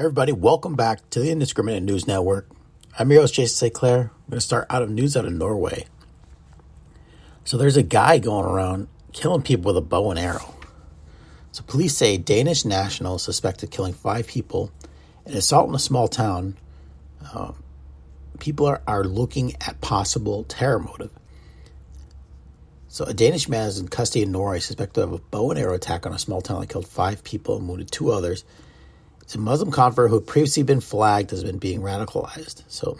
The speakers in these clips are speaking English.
Everybody, welcome back to the Indiscriminate News Network. I'm your host, Jason St. Clair. I'm going to start out of news out of Norway. So there's a guy going around killing people with a bow and arrow. So police say Danish national suspected of killing five people in assault in a small town. Uh, people are, are looking at possible terror motive. So a Danish man is in custody in Norway suspected of a bow and arrow attack on a small town that killed five people and wounded two others. A Muslim convert who had previously been flagged as been being radicalized. So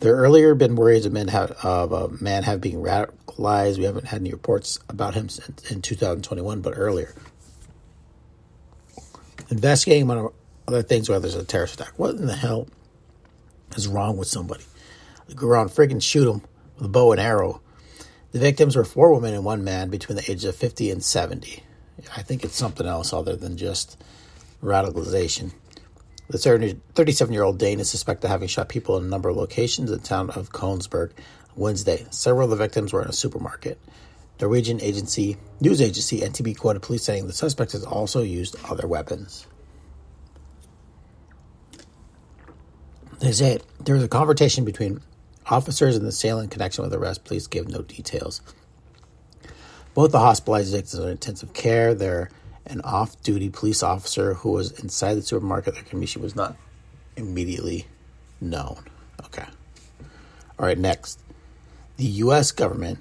there earlier been worries of, men have, of a man have being radicalized. We haven't had any reports about him since in 2021, but earlier. Investigating among other things whether there's a terrorist attack. What in the hell is wrong with somebody? They go around friggin' shoot him with a bow and arrow. The victims were four women and one man between the ages of 50 and 70. I think it's something else other than just radicalization. The 37 year old Dane is suspected of having shot people in a number of locations in the town of Kongsberg Wednesday. Several of the victims were in a supermarket. Norwegian agency news agency NTB quoted police saying the suspect has also used other weapons. They say there was a confrontation between officers and the assailant in connection with the arrest. Police give no details. Both the hospitalized victims are in intensive care. They're an off-duty police officer who was inside the supermarket that Kamishi was not immediately known. Okay. All right, next. The U.S. government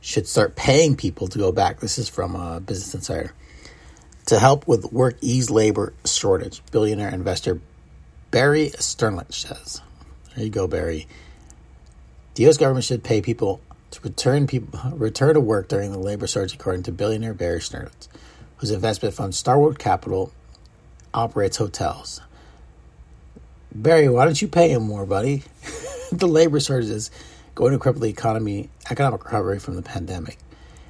should start paying people to go back. This is from uh, Business Insider. To help with work ease labor shortage, billionaire investor Barry Sternlicht says. There you go, Barry. The U.S. government should pay people to return people return to work during the labor shortage, according to billionaire Barry Sternlicht whose investment fund Starwood Capital operates hotels. Barry, why don't you pay him more, buddy? the labor shortage is going to cripple the economy, economic recovery from the pandemic.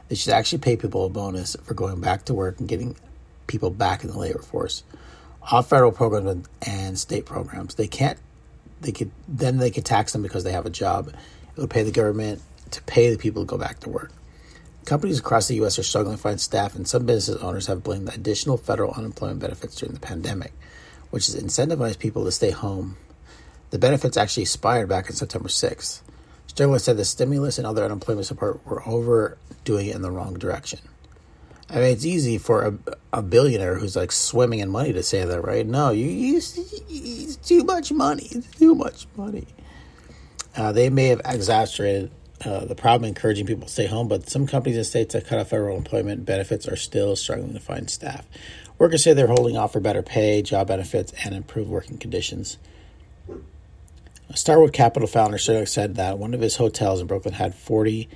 They should actually pay people a bonus for going back to work and getting people back in the labor force. All federal programs and state programs. They can't. They could then they could tax them because they have a job. It would pay the government to pay the people to go back to work. Companies across the U.S. are struggling to find staff, and some business owners have blamed the additional federal unemployment benefits during the pandemic, which has incentivized people to stay home. The benefits actually expired back on September 6th. Sterling said the stimulus and other unemployment support were overdoing it in the wrong direction. I mean, it's easy for a, a billionaire who's like swimming in money to say that, right? No, you use too much money. It's too much money. Uh, they may have exaggerated uh, the problem encouraging people to stay home, but some companies and states that cut off federal employment benefits are still struggling to find staff. Workers say they're holding off for better pay, job benefits, and improved working conditions. Starwood Capital founder Sterling said that one of his hotels in Brooklyn had 40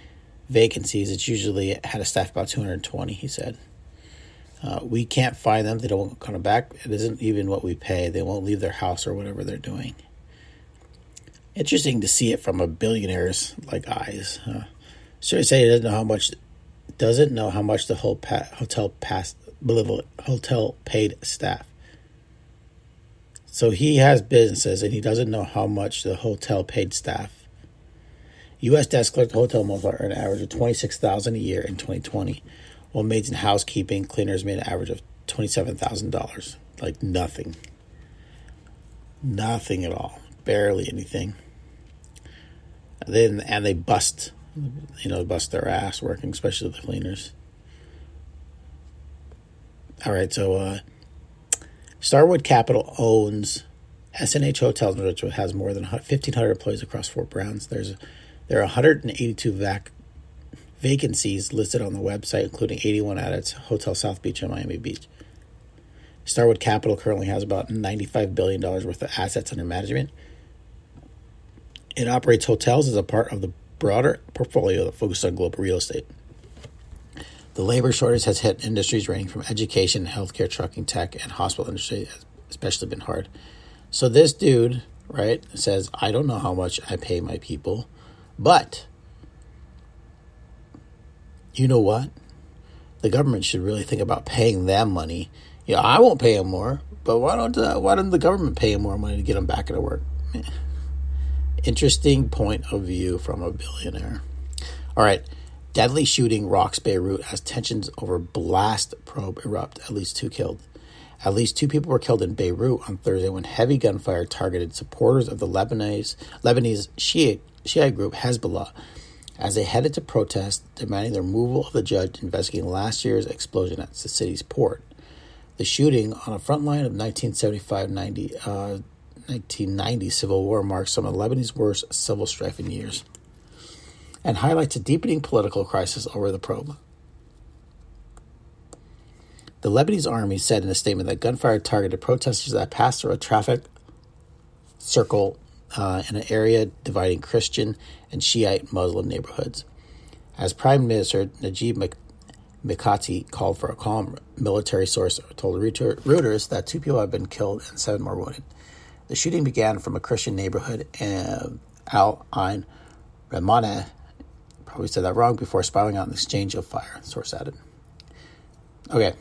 vacancies. It's usually had a staff about 220, he said. Uh, we can't find them. They don't come back. It isn't even what we pay. They won't leave their house or whatever they're doing interesting to see it from a billionaire's like eyes. Uh, so say he doesn't know how much doesn't know how much the whole pa- hotel hotel paid staff. So he has businesses and he doesn't know how much the hotel paid staff. U.S. desk clerk hotel multiplier an average of twenty six thousand a year in twenty twenty, while maids and housekeeping cleaners made an average of twenty seven thousand dollars. Like nothing. Nothing at all. Barely anything. Then and they bust, you know, bust their ass working, especially the cleaners. All right, so uh, Starwood Capital owns SNH Hotels, which has more than 1,500 employees across Fort Browns. There's there are 182 vac- vacancies listed on the website, including 81 at its Hotel South Beach in Miami Beach. Starwood Capital currently has about $95 billion worth of assets under management, it operates hotels as a part of the broader portfolio that focuses on global real estate. The labor shortage has hit industries ranging from education, healthcare, trucking, tech, and hospital industry has especially been hard. So this dude, right, says, I don't know how much I pay my people, but you know what? The government should really think about paying them money. Yeah, I won't pay them more, but why don't uh, why don't the government pay them more money to get them back into work? Interesting point of view from a billionaire. All right. Deadly shooting rocks Beirut as tensions over blast probe erupt, at least two killed. At least two people were killed in Beirut on Thursday when heavy gunfire targeted supporters of the Lebanese, Lebanese Shiite, Shiite group Hezbollah as they headed to protest demanding the removal of the judge investigating last year's explosion at the city's port. The shooting on a front line of 1975 90, uh, 1990 civil war marks some of Lebanese worst civil strife in years and highlights a deepening political crisis over the probe. The Lebanese army said in a statement that gunfire targeted protesters that passed through a traffic circle uh, in an area dividing Christian and Shiite Muslim neighborhoods. As Prime Minister Najib Mikati called for a calm, military source told Reuters that two people have been killed and seven more wounded. The shooting began from a Christian neighborhood um, in Al Ain Ramaneh, probably said that wrong, before spiraling out an exchange of fire, source added. Okay.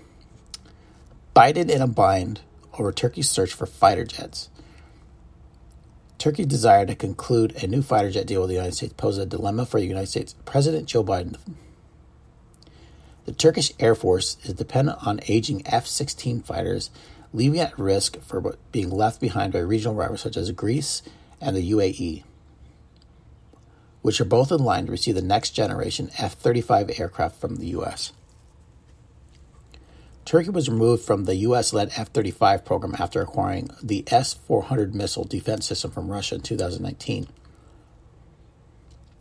Biden in a bind over Turkey's search for fighter jets. Turkey's desire to conclude a new fighter jet deal with the United States poses a dilemma for the United States President Joe Biden. The Turkish Air Force is dependent on aging F 16 fighters, leaving at risk for being left behind by regional rivals such as Greece and the UAE, which are both in line to receive the next generation F 35 aircraft from the U.S. Turkey was removed from the U.S. led F 35 program after acquiring the S 400 missile defense system from Russia in 2019.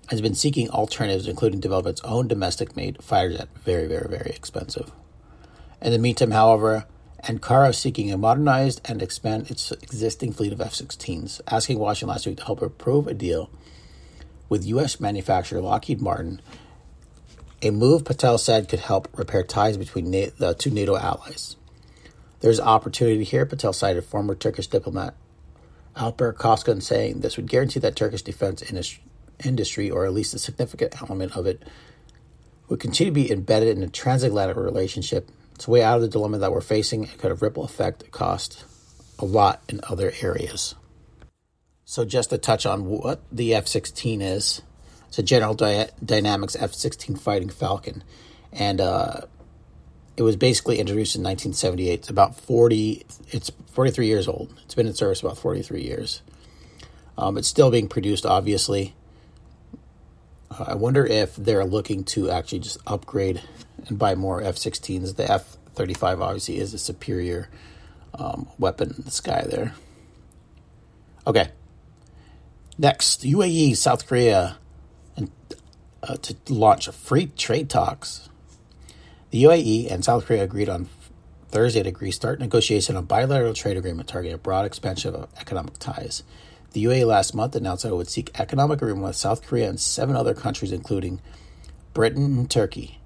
Has been seeking alternatives, including developing its own domestic made fighter jet, very, very, very expensive. In the meantime, however, Ankara is seeking a modernized and expand its existing fleet of F 16s, asking Washington last week to help approve a deal with U.S. manufacturer Lockheed Martin a move Patel said could help repair ties between the two NATO allies. There's opportunity here, Patel cited former Turkish diplomat Alper Coskun saying this would guarantee that Turkish defense industry, or at least a significant element of it, would continue to be embedded in a transatlantic relationship. It's a way out of the dilemma that we're facing. It could have ripple effect cost a lot in other areas. So just to touch on what the F-16 is, it's a General Dy- Dynamics F 16 Fighting Falcon. And uh, it was basically introduced in 1978. It's about 40, it's 43 years old. It's been in service about 43 years. Um, it's still being produced, obviously. I wonder if they're looking to actually just upgrade and buy more F 16s. The F 35 obviously is a superior um, weapon in the sky there. Okay. Next, UAE, South Korea uh, to launch free trade talks. The UAE and South Korea agreed on Thursday to agree start negotiation on bilateral trade agreement targeting a broad expansion of economic ties. The UAE last month announced that it would seek economic agreement with South Korea and seven other countries, including Britain and Turkey.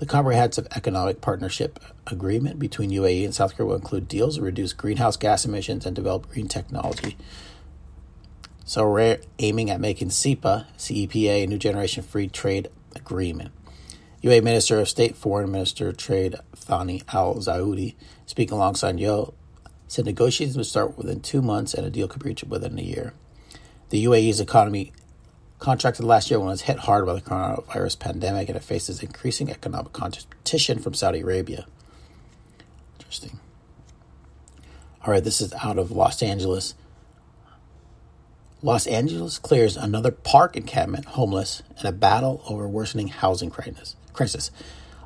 The comprehensive economic partnership agreement between UAE and South Korea will include deals to reduce greenhouse gas emissions and develop green technology. So we're aiming at making CEPA, CEPA, a new generation free trade agreement. UAE Minister of State Foreign Minister Trade Thani Al Zeyoudi, speaking alongside Yo, said negotiations would start within two months and a deal could be reached within a year. The UAE's economy contracted last year when it was hit hard by the coronavirus pandemic and it faces increasing economic competition from Saudi Arabia. Interesting. All right, this is out of Los Angeles. Los Angeles clears another park encampment homeless in a battle over worsening housing crisis.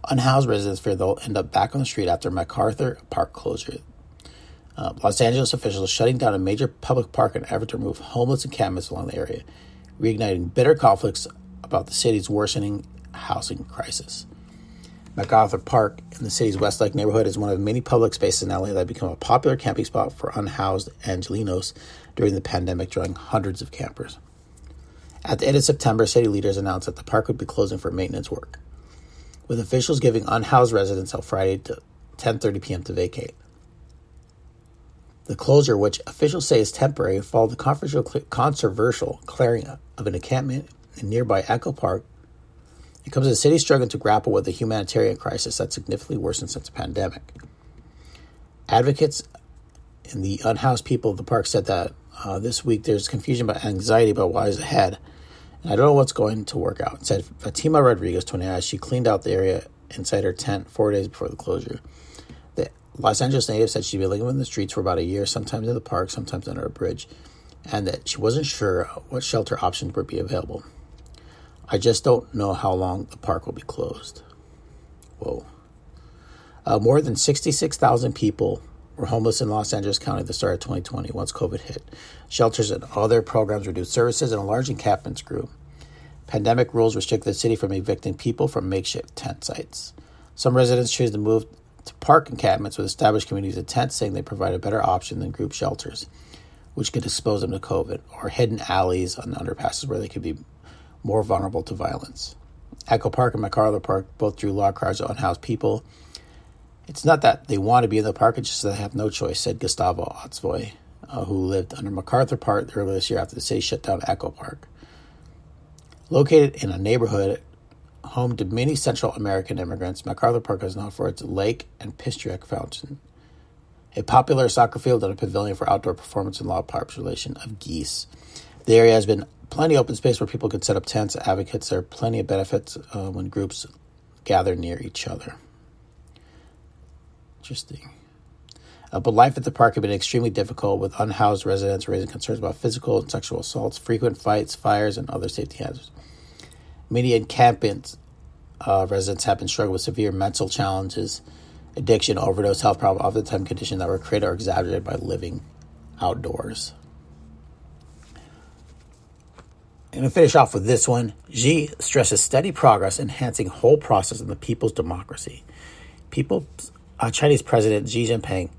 Unhoused residents fear they'll end up back on the street after MacArthur Park closure. Uh, Los Angeles officials shutting down a major public park in an effort to remove homeless encampments along the area, reigniting bitter conflicts about the city's worsening housing crisis. MacArthur Park in the city's Westlake neighborhood is one of many public spaces in LA that have become a popular camping spot for unhoused Angelenos during the pandemic, drawing hundreds of campers. At the end of September, city leaders announced that the park would be closing for maintenance work, with officials giving unhoused residents until Friday to 10:30 p.m. to vacate. The closure, which officials say is temporary, followed the controversial clearing of an encampment in nearby Echo Park. It comes as the city struggling to grapple with a humanitarian crisis that's significantly worsened since the pandemic. Advocates and the unhoused people of the park said that uh, this week there's confusion about anxiety about what is ahead. And I don't know what's going to work out. Said Fatima Rodriguez, 29, she cleaned out the area inside her tent four days before the closure. Los Angeles native said she'd been living in the streets for about a year, sometimes in the park, sometimes under a bridge, and that she wasn't sure what shelter options would be available. I just don't know how long the park will be closed. Whoa. Uh, more than 66,000 people were homeless in Los Angeles County at the start of 2020 once COVID hit. Shelters and other programs reduced services, and a large encampments grew. Pandemic rules restricted the city from evicting people from makeshift tent sites. Some residents chose to move to park encampments with established communities of tents, saying they provide a better option than group shelters, which could expose them to COVID, or hidden alleys on underpasses where they could be more vulnerable to violence. Echo Park and MacArthur Park both drew large crowds of unhoused people. It's not that they want to be in the park, it's just that they have no choice, said Gustavo Otzvoy, uh, who lived under MacArthur Park earlier this year after the city shut down Echo Park. Located in a neighborhood home to many Central American immigrants, MacArthur Park is known for its lake and Pistriac fountain, a popular soccer field and a pavilion for outdoor performance and law population of geese. The area has been plenty open space where people can set up tents. Advocates there are plenty of benefits uh, when groups gather near each other. Interesting. Uh, but life at the park had been extremely difficult, with unhoused residents raising concerns about physical and sexual assaults, frequent fights, fires, and other safety hazards. Many encampment uh, residents have been struggling with severe mental challenges, addiction, overdose, health problems, oftentimes conditions that were created or exaggerated by living outdoors. And to finish off with this one, Xi stresses steady progress enhancing whole process in the people's democracy. People, uh, Chinese President Xi Jinping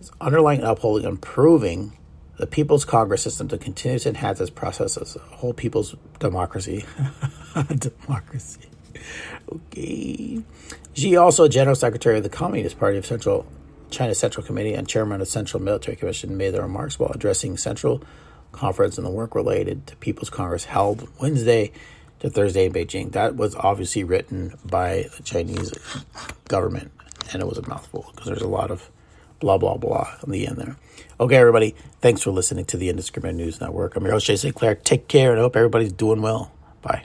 is underlying upholding improving the People's Congress system to continue to enhance its process as a whole people's democracy. democracy. Okay. Xi, also General Secretary of the Communist Party of Central China Central Committee and Chairman of Central Military Commission, made the remarks while addressing Central Conference and the work related to People's Congress held Wednesday to Thursday in Beijing. That was obviously written by the Chinese government, and it was a mouthful because there's a lot of blah blah blah on the end there. Okay, everybody, thanks for listening to the Indiscriminate News Network. I'm your host, Jason Clare. Take care, and I hope everybody's doing well. Bye.